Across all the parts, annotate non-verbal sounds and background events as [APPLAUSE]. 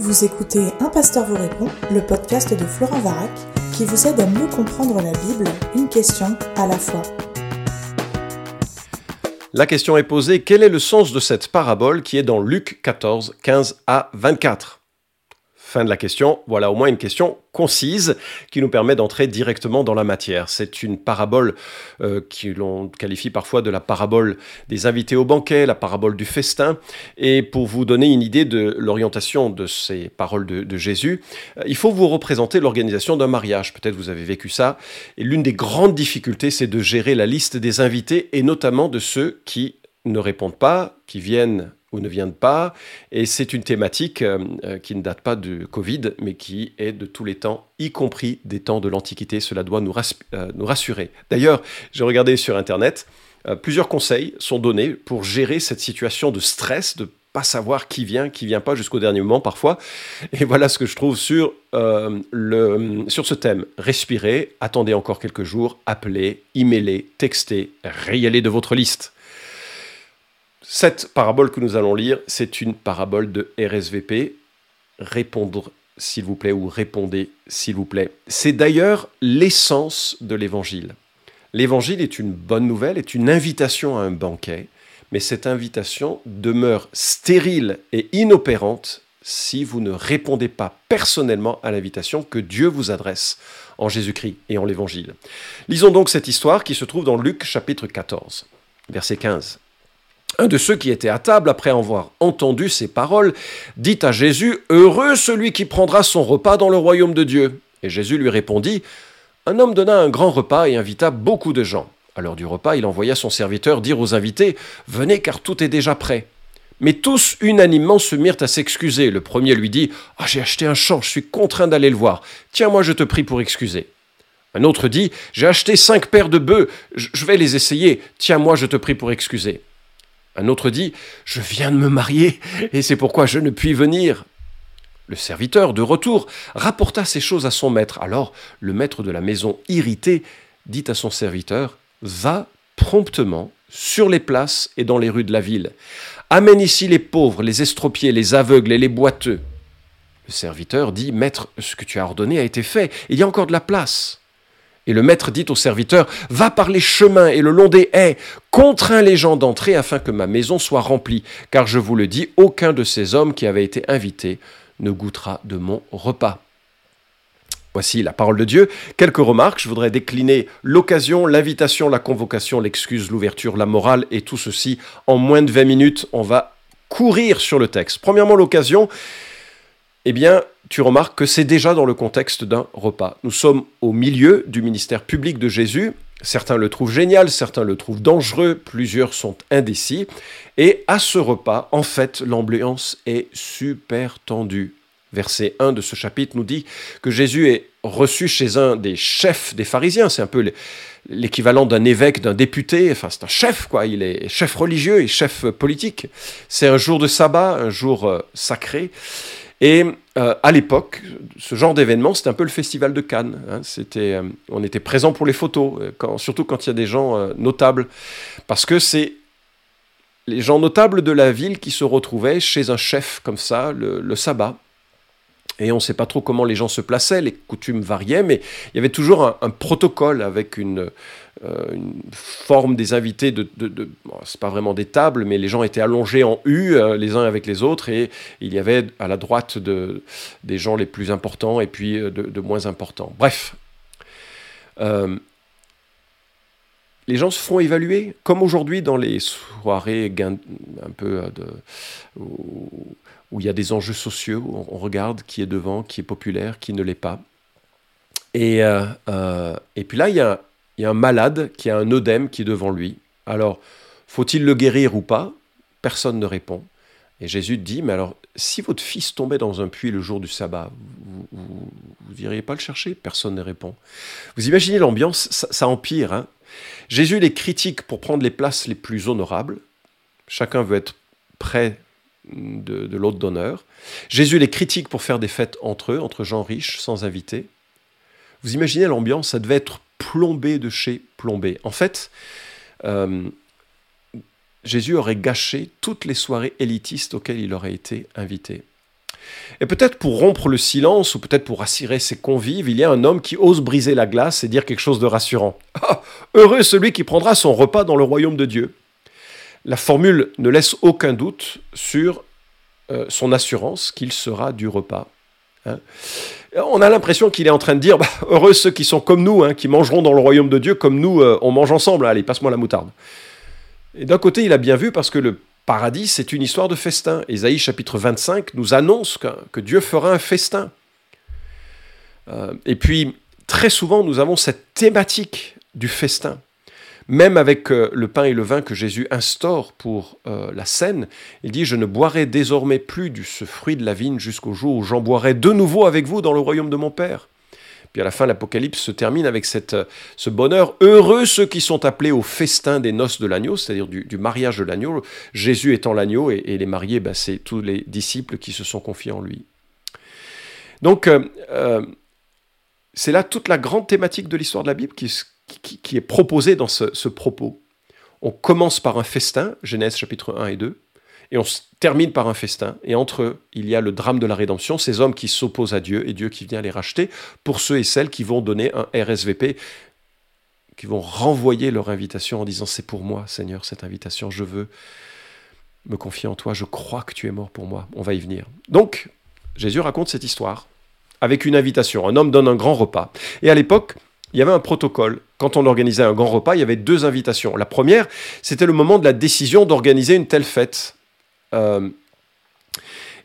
Vous écoutez Un pasteur vous répond, le podcast de Florent Varac, qui vous aide à mieux comprendre la Bible, une question à la fois. La question est posée, quel est le sens de cette parabole qui est dans Luc 14, 15 à 24 Fin de la question. Voilà au moins une question concise qui nous permet d'entrer directement dans la matière. C'est une parabole euh, qui l'on qualifie parfois de la parabole des invités au banquet, la parabole du festin. Et pour vous donner une idée de l'orientation de ces paroles de, Jésus, euh, il faut vous représenter l'organisation d'un mariage. Peut-être vous avez vécu ça. Et l'une des grandes difficultés, c'est de gérer la liste des invités et notamment de ceux qui ne répondent pas, qui viennent ou ne viennent pas. Et c'est une thématique euh, euh, qui ne date pas du Covid, mais qui est de tous les temps, y compris des temps de l'Antiquité. Cela doit nous, euh, nous rassurer. D'ailleurs, j'ai regardé sur Internet, plusieurs conseils sont donnés pour gérer cette situation de stress, de pas savoir qui vient, qui vient pas jusqu'au dernier moment parfois. Et voilà ce que je trouve sur, le, sur ce thème. Respirez, attendez encore quelques jours, appelez, emailez, textez, rayez de votre liste. Cette parabole que nous allons lire, c'est une parabole de RSVP. Répondre, s'il vous plaît, ou répondez, s'il vous plaît. C'est d'ailleurs l'essence de l'évangile. L'évangile est une bonne nouvelle, est une invitation à un banquet, mais cette invitation demeure stérile et inopérante si vous ne répondez pas personnellement à l'invitation que Dieu vous adresse en Jésus-Christ et en l'Évangile. Lisons donc cette histoire qui se trouve dans Luc chapitre 14, verset 15. Un de ceux qui étaient à table, après avoir entendu ces paroles, dit à Jésus, Heureux celui qui prendra son repas dans le royaume de Dieu. Et Jésus lui répondit, Un homme donna un grand repas et invita beaucoup de gens. À l'heure du repas, il envoya son serviteur dire aux invités, Venez car tout est déjà prêt. Mais tous unanimement se mirent à s'excuser. Le premier lui dit, Ah, j'ai acheté un champ, je suis contraint d'aller le voir. Tiens, moi je te prie pour excuser. Un autre dit, J'ai acheté cinq paires de bœufs, je vais les essayer. Tiens, moi je te prie pour excuser. Un autre dit, Je viens de me marier, et c'est pourquoi je ne puis venir. Le serviteur, de retour, rapporta ces choses à son maître. Alors le maître de la maison, irrité, dit à son serviteur, Va promptement sur les places et dans les rues de la ville. Amène ici les pauvres, les estropiés, les aveugles et les boiteux. Le serviteur dit, Maître, ce que tu as ordonné a été fait, il y a encore de la place. Et le maître dit au serviteur, Va par les chemins et le long des haies, contrains les gens d'entrer afin que ma maison soit remplie, car je vous le dis, aucun de ces hommes qui avaient été invités ne goûtera de mon repas. Voici la parole de Dieu. Quelques remarques. Je voudrais décliner l'occasion, l'invitation, la convocation, l'excuse, l'ouverture, la morale et tout ceci en moins de 20 minutes. On va courir sur le texte. Premièrement, l'occasion. Eh bien, tu remarques que c'est déjà dans le contexte d'un repas. Nous sommes au milieu du ministère public de Jésus. Certains le trouvent génial, certains le trouvent dangereux, plusieurs sont indécis. Et à ce repas, en fait, l'ambiance est super tendue. Verset 1 de ce chapitre nous dit que Jésus est reçu chez un des chefs des pharisiens. C'est un peu l'équivalent d'un évêque, d'un député. Enfin, c'est un chef, quoi. Il est chef religieux et chef politique. C'est un jour de sabbat, un jour euh, sacré. Et euh, à l'époque, ce genre d'événement, c'était un peu le festival de Cannes. Hein. C'était, euh, on était présent pour les photos, euh, surtout quand il y a des gens notables, parce que c'est les gens notables de la ville qui se retrouvaient chez un chef comme ça, le sabbat. Et on ne sait pas trop comment les gens se plaçaient, les coutumes variaient, mais il y avait toujours un, protocole avec une, euh, une, forme des invités de... de, pas vraiment des tables, mais les gens étaient allongés en U euh, les uns avec les autres, et il y avait à la droite de, des gens les plus importants et puis euh, de, moins importants. Bref. les gens se font évaluer, comme aujourd'hui dans les soirées un peu il y a des enjeux sociaux, on regarde qui est devant, qui est populaire, qui ne l'est pas. Et, euh, euh, et puis là, il y, a, il y, a, un malade qui a un œdème qui est devant lui. Alors, faut-il le guérir ou pas? Personne ne répond. Et Jésus dit, mais alors, si votre fils tombait dans un puits le jour du sabbat, vous n'iriez pas le chercher? Personne ne répond. Vous imaginez l'ambiance, ça, empire. Hein Jésus les critique pour prendre les places les plus honorables. Chacun veut être près de, l'hôte d'honneur. Jésus les critique pour faire des fêtes entre eux, entre gens riches, sans invités. Vous imaginez l'ambiance, ça devait être plombé de chez plombé. En fait, euh, Jésus aurait gâché toutes les soirées élitistes auxquelles il aurait été invité. Et peut-être pour rompre le silence ou peut-être pour rassurer ses convives, il y a un homme qui ose briser la glace et dire quelque chose de rassurant. Ah, heureux celui qui prendra son repas dans le royaume de Dieu. La formule ne laisse aucun doute sur euh, son assurance qu'il sera du repas. Hein. On a l'impression qu'il est en train de dire bah, heureux ceux qui sont comme nous, hein, qui mangeront dans le royaume de Dieu comme nous, euh, on mange ensemble. Allez, passe-moi la moutarde. Et d'un côté, il a bien vu parce que le paradis, c'est une histoire de festin. Ésaïe chapitre 25 nous annonce que, Dieu fera un festin. Euh, et puis, très souvent, nous avons cette thématique du festin. Même avec euh, le pain et le vin que Jésus instaure pour euh, la scène, il dit, je ne boirai désormais plus du ce fruit de la vigne jusqu'au jour où j'en boirai de nouveau avec vous dans le royaume de mon Père. Puis à la fin, l'Apocalypse se termine avec cette, euh, ce bonheur. Heureux ceux qui sont appelés au festin des noces de l'agneau, c'est-à-dire du, mariage de l'agneau. Jésus étant l'agneau et, les mariés, ben, c'est tous les disciples qui se sont confiés en lui. Donc, c'est là toute la grande thématique de l'histoire de la Bible qui, qui, est proposée dans ce, ce propos. On commence par un festin, Genèse chapitre 1 et 2 et on termine par un festin. Et entre eux, il y a le drame de la rédemption, ces hommes qui s'opposent à Dieu et Dieu qui vient les racheter, pour ceux et celles qui vont donner un RSVP, qui vont renvoyer leur invitation en disant c'est pour moi, Seigneur, cette invitation, je veux me confier en toi, je crois que tu es mort pour moi, on va y venir. Donc, Jésus raconte cette histoire avec une invitation. Un homme donne un grand repas. Et à l'époque, il y avait un protocole. Quand on organisait un grand repas, il y avait deux invitations. La première, c'était le moment de la décision d'organiser une telle fête. Euh,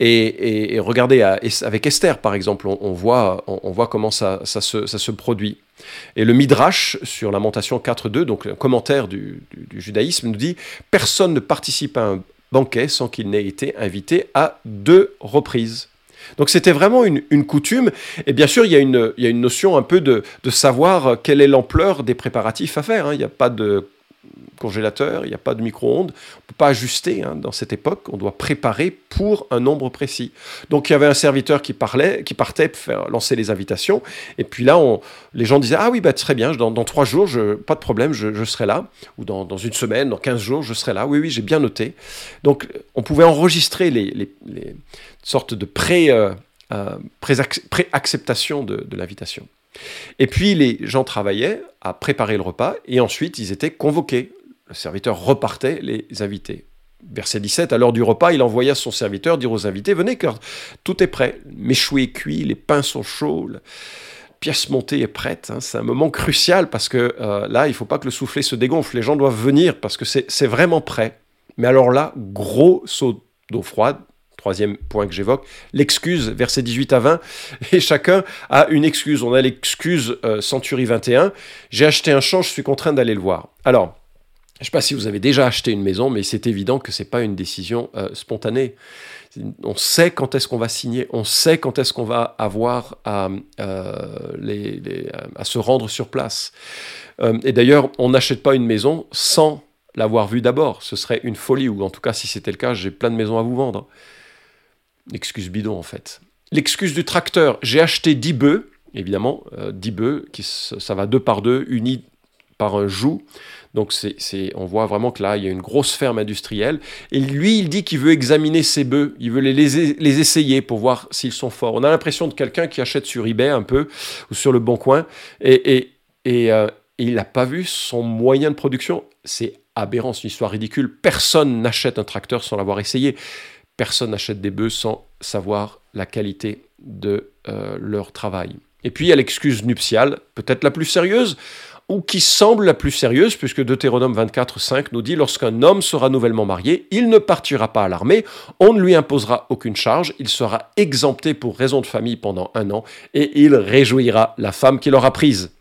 et, regardez avec Esther, par exemple, on, voit, comment ça, se, produit. Et le Midrash sur Lamentation 4.2, donc un commentaire du, judaïsme, nous dit Personne ne participe à un banquet sans qu'il n'ait été invité à deux reprises. Donc c'était vraiment une, coutume. Et bien sûr, il y, a une, il y a une notion un peu de, savoir quelle est l'ampleur des préparatifs à faire. Hein. Il n'y a pas de congélateur, il n'y a pas de micro-ondes, on ne peut pas ajuster hein, dans cette époque, on doit préparer pour un nombre précis. Donc il y avait un serviteur qui parlait, qui partait pour faire lancer les invitations, et puis là, on, les gens disaient Ah oui, bah, très bien, dans, trois jours, pas de problème, je, serai là, ou dans, une semaine, dans 15 jours, je serai là. Oui, oui, j'ai bien noté. Donc on pouvait enregistrer les, sortes de euh, euh, acceptation de l'invitation. Et puis les gens travaillaient à préparer le repas et ensuite ils étaient convoqués. Le serviteur repartait les invités. Verset 17, à l'heure du repas, il envoya son serviteur dire aux invités Venez, car tout est prêt. Méchoui est cuit, les pains sont chauds, la pièce montée est prête. Hein. C'est un moment crucial parce que euh, là, il ne faut pas que le soufflet se dégonfle. Les gens doivent venir parce que c'est vraiment prêt. Mais alors là, gros saut d'eau froide, troisième point que j'évoque, l'excuse, versets 18 à 20, [LAUGHS] et chacun a une excuse. On a l'excuse euh, Century 21, j'ai acheté un champ, je suis contraint d'aller le voir. Alors, je ne sais pas si vous avez déjà acheté une maison, mais c'est évident que ce n'est pas une décision euh, spontanée. On sait quand est-ce qu'on va signer, on sait quand est-ce qu'on va avoir à, euh, se rendre sur place. et d'ailleurs, on n'achète pas une maison sans l'avoir vue d'abord. Ce serait une folie, ou en tout cas, si c'était le cas, j'ai plein de maisons à vous vendre. L'excuse bidon en fait. L'excuse du tracteur, j'ai acheté 10 bœufs, évidemment, 10 euh, bœufs, ça va deux par deux, unis par un joug. Donc c'est, on voit vraiment que là, il y a une grosse ferme industrielle. Et lui, il dit qu'il veut examiner ses bœufs, il veut les, les, essayer pour voir s'ils sont forts. On a l'impression de quelqu'un qui achète sur eBay un peu, ou sur le Bon Coin, et, et, et, euh, il n'a pas vu son moyen de production. C'est aberrant, c'est une histoire ridicule. Personne n'achète un tracteur sans l'avoir essayé. Personne n'achète des bœufs sans savoir la qualité de euh, leur travail. Et puis il y a l'excuse nuptiale, peut-être la plus sérieuse, ou qui semble la plus sérieuse, puisque Deutéronome 24, 5 nous dit Lorsqu'un homme sera nouvellement marié, il ne partira pas à l'armée, on ne lui imposera aucune charge, il sera exempté pour raison de famille pendant un an, et il réjouira la femme qu'il aura prise.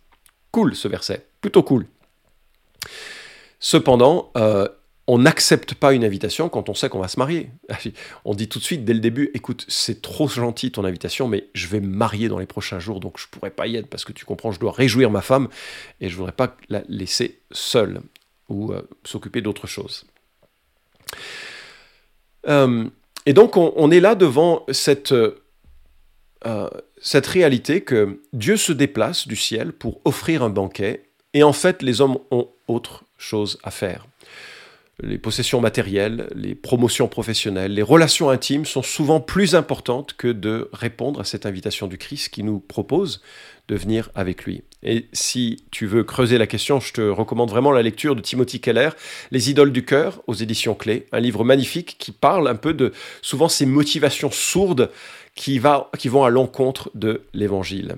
Cool ce verset, plutôt cool. Cependant, euh, on n'accepte pas une invitation quand on sait qu'on va se marier. [LAUGHS] On dit tout de suite dès le début, écoute, c'est trop gentil ton invitation, mais je vais me marier dans les prochains jours, donc je ne pourrai pas y être parce que tu comprends, je dois réjouir ma femme et je ne voudrais pas la laisser seule ou euh, s'occuper d'autre chose. Euh, et donc on, est là devant euh, cette réalité que Dieu se déplace du ciel pour offrir un banquet et en fait les hommes ont autre chose à faire. Les possessions matérielles, les promotions professionnelles, les relations intimes sont souvent plus importantes que de répondre à cette invitation du Christ qui nous propose de venir avec lui. Et si tu veux creuser la question, je te recommande vraiment la lecture de Timothy Keller, Les idoles du cœur, aux éditions Clés, un livre magnifique qui parle un peu de souvent ces motivations sourdes qui vont à l'encontre de l'évangile.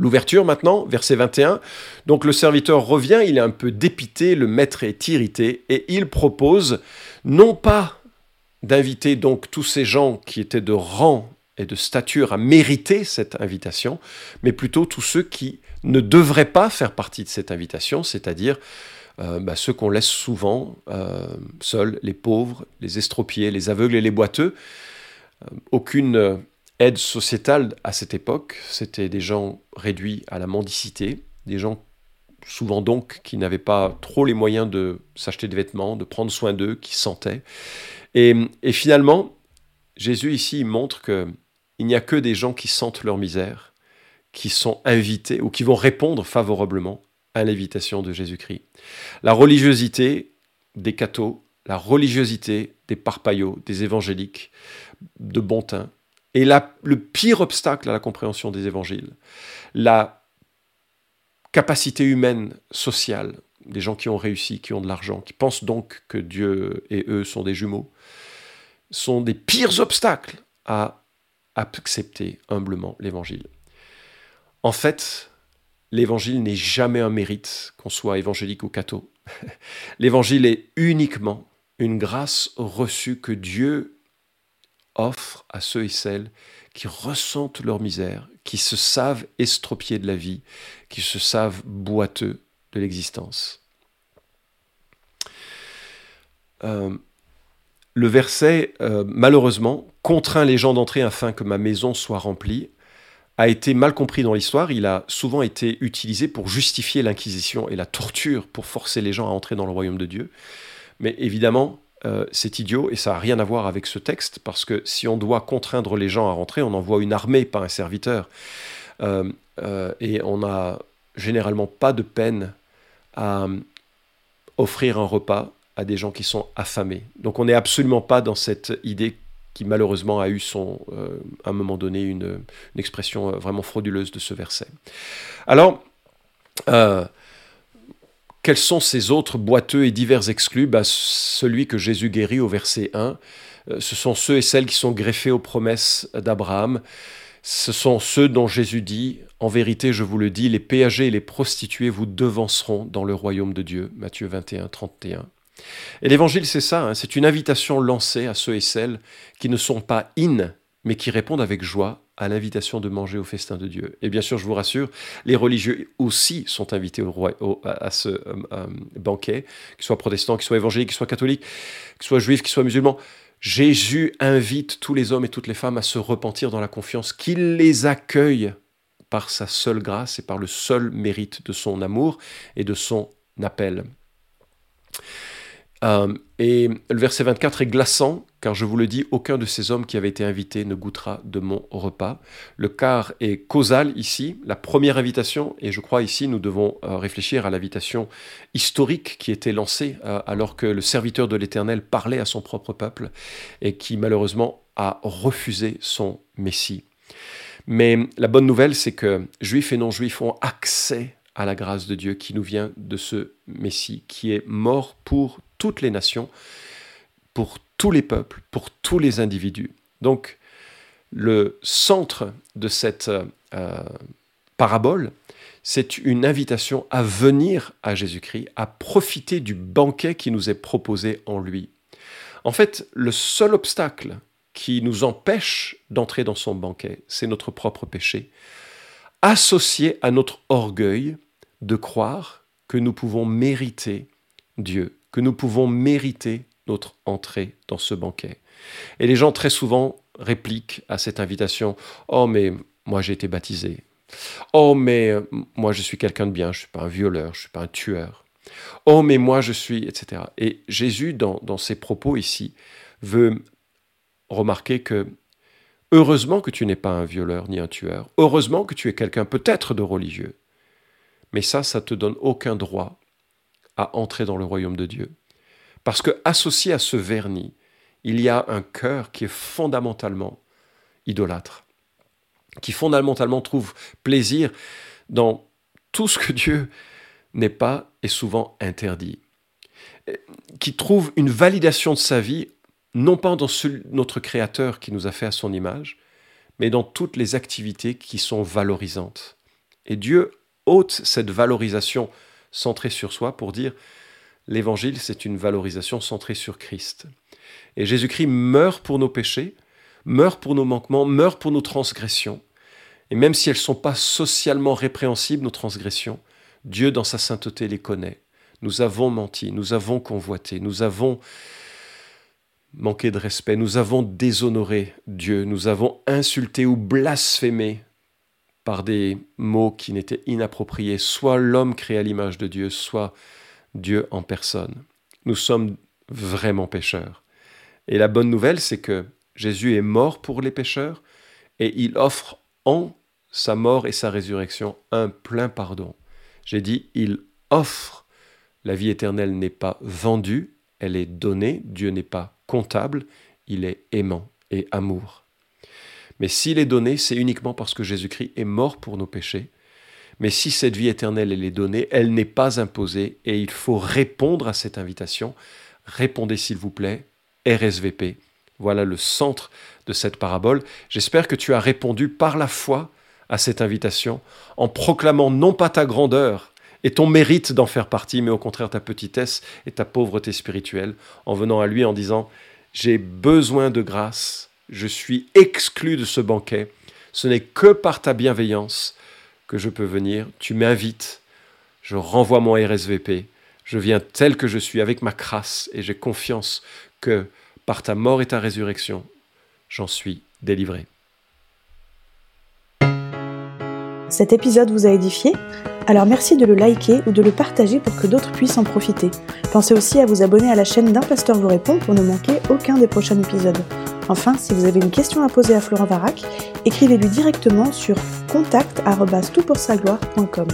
L'ouverture maintenant, verset 21. Donc le serviteur revient, il est un peu dépité, le maître est irrité, et il propose non pas d'inviter donc tous ces gens qui étaient de rang et de stature à mériter cette invitation, mais plutôt tous ceux qui ne devraient pas faire partie de cette invitation, c'est-à-dire euh, bah, ceux qu'on laisse souvent euh, seuls, les pauvres, les estropiés, les aveugles et les boiteux. Euh, aucune aide sociétale à cette époque. C'était des gens réduits à la mendicité, des gens souvent donc qui n'avaient pas trop les moyens de s'acheter des vêtements, de prendre soin d'eux, qui sentaient. Et, finalement, Jésus ici montre que il n'y a que des gens qui sentent leur misère, qui sont invités ou qui vont répondre favorablement à l'invitation de Jésus-Christ. La religiosité des cathos, la religiosité des parpaillots, des évangéliques de bon teint, et le pire obstacle à la compréhension des évangiles, la capacité humaine, sociale, des gens qui ont réussi, qui ont de l'argent, qui pensent donc que Dieu et eux sont des jumeaux, sont des pires obstacles à accepter humblement l'évangile. En fait, l'évangile n'est jamais un mérite, qu'on soit évangélique ou catho. [LAUGHS] L'évangile est uniquement une grâce reçue que Dieu offre à ceux et celles qui ressentent leur misère, qui se savent estropiés de la vie, qui se savent boiteux de l'existence. Euh, le verset, euh, malheureusement, contraint les gens d'entrer afin que ma maison soit remplie, a été mal compris dans l'histoire. Il a souvent été utilisé pour justifier l'inquisition et la torture, pour forcer les gens à entrer dans le royaume de Dieu. Mais évidemment, euh, c'est idiot et ça n'a rien à voir avec ce texte, parce que si on doit contraindre les gens à rentrer, on envoie une armée, pas un serviteur. Euh, euh, et on n'a généralement pas de peine à offrir un repas à des gens qui sont affamés. Donc on n'est absolument pas dans cette idée qui malheureusement a eu son, à un moment donné une, une, expression vraiment frauduleuse de ce verset. Alors, quels sont ces autres boiteux et divers exclus bah, Celui que Jésus guérit au verset 1, euh, ce sont ceux et celles qui sont greffés aux promesses d'Abraham. Ce sont ceux dont Jésus dit, en vérité je vous le dis, les péagers et les prostituées vous devanceront dans le royaume de Dieu. Matthieu 21, 31. Et l'évangile, c'est ça, hein, c'est une invitation lancée à ceux et celles qui ne sont pas in, mais qui répondent avec joie à l'invitation de manger au festin de Dieu. Et bien sûr, je vous rassure, les religieux aussi sont invités au roi, à, ce euh, euh, banquet, qu'ils soient protestants, qu'ils soient évangéliques, qu'ils soient catholiques, qu'ils soient juifs, qu'ils soient musulmans. Jésus invite tous les hommes et toutes les femmes à se repentir dans la confiance qu'il les accueille par sa seule grâce et par le seul mérite de son amour et de son appel. Euh, et le verset 24 est glaçant, car je vous le dis, aucun de ces hommes qui avaient été invités ne goûtera de mon repas. Le car est causal ici, la première invitation, et je crois ici nous devons euh, réfléchir à l'invitation historique qui était lancée euh, alors que le serviteur de l'Éternel parlait à son propre peuple et qui malheureusement a refusé son Messie. Mais la bonne nouvelle, c'est que juifs et non-juifs ont accès à la grâce de Dieu qui nous vient de ce Messie qui est mort pour toutes les nations, pour tous les peuples, pour tous les individus. Donc, le centre de cette euh, parabole, c'est une invitation à venir à Jésus-Christ, à profiter du banquet qui nous est proposé en lui. En fait, le seul obstacle qui nous empêche d'entrer dans son banquet, c'est notre propre péché, associé à notre orgueil de croire que nous pouvons mériter Dieu que nous pouvons mériter notre entrée dans ce banquet. Et les gens très souvent répliquent à cette invitation Oh, mais moi j'ai été baptisé. Oh, mais euh, moi je suis quelqu'un de bien, je ne suis pas un violeur, je ne suis pas un tueur. Oh, mais moi je suis, etc. Et Jésus, dans, dans ses propos ici, veut remarquer que heureusement que tu n'es pas un violeur ni un tueur, heureusement que tu es quelqu'un peut-être de religieux, mais ça, ça te donne aucun droit à entrer dans le royaume de Dieu. Parce que associé à ce vernis, il y a un cœur qui est fondamentalement idolâtre, qui fondamentalement trouve plaisir dans tout ce que Dieu n'est pas et souvent interdit, qui trouve une validation de sa vie non pas dans notre Créateur qui nous a fait à son image, mais dans toutes les activités qui sont valorisantes. Et Dieu ôte cette valorisation centrée sur soi pour dire l'évangile, c'est une valorisation centrée sur Christ. Et Jésus-Christ meurt pour nos péchés, meurt pour nos manquements, meurt pour nos transgressions. Et même si elles ne sont pas socialement répréhensibles, nos transgressions, Dieu, dans sa sainteté, les connaît. Nous avons menti, nous avons convoité, nous avons manqué de respect, nous avons déshonoré Dieu, nous avons insulté ou blasphémé par des mots qui n'étaient inappropriés, soit l'homme créé à l'image de Dieu, soit Dieu en personne. Nous sommes vraiment pécheurs. Et la bonne nouvelle, c'est que Jésus est mort pour les pécheurs et il offre en sa mort et sa résurrection un plein pardon. J'ai dit, il offre. La vie éternelle n'est pas vendue, elle est donnée. Dieu n'est pas comptable, il est aimant et amour. Mais s'il est donné, c'est uniquement parce que Jésus-Christ est mort pour nos péchés. Mais si cette vie éternelle, elle est donnée, elle n'est pas imposée et il faut répondre à cette invitation. Répondez s'il vous plaît, RSVP. Voilà le centre de cette parabole. J'espère que tu as répondu par la foi à cette invitation en proclamant non pas ta grandeur et ton mérite d'en faire partie, mais au contraire ta petitesse et ta pauvreté spirituelle, en venant à lui en disant, j'ai besoin de grâce, je suis exclu de ce banquet, ce n'est que par ta bienveillance que je peux venir, tu m'invites, je renvoie mon RSVP, je viens tel que je suis avec ma crasse et j'ai confiance que par ta mort et ta résurrection, j'en suis délivré. Cet épisode vous a édifié? Alors merci de le liker ou de le partager pour que d'autres puissent en profiter. Pensez aussi à vous abonner à la chaîne d'un pasteur vous répond pour ne manquer aucun des prochains épisodes. Enfin, si vous avez une question à poser à Florent Varac, écrivez-lui directement sur contact.toutpoursagloire.com.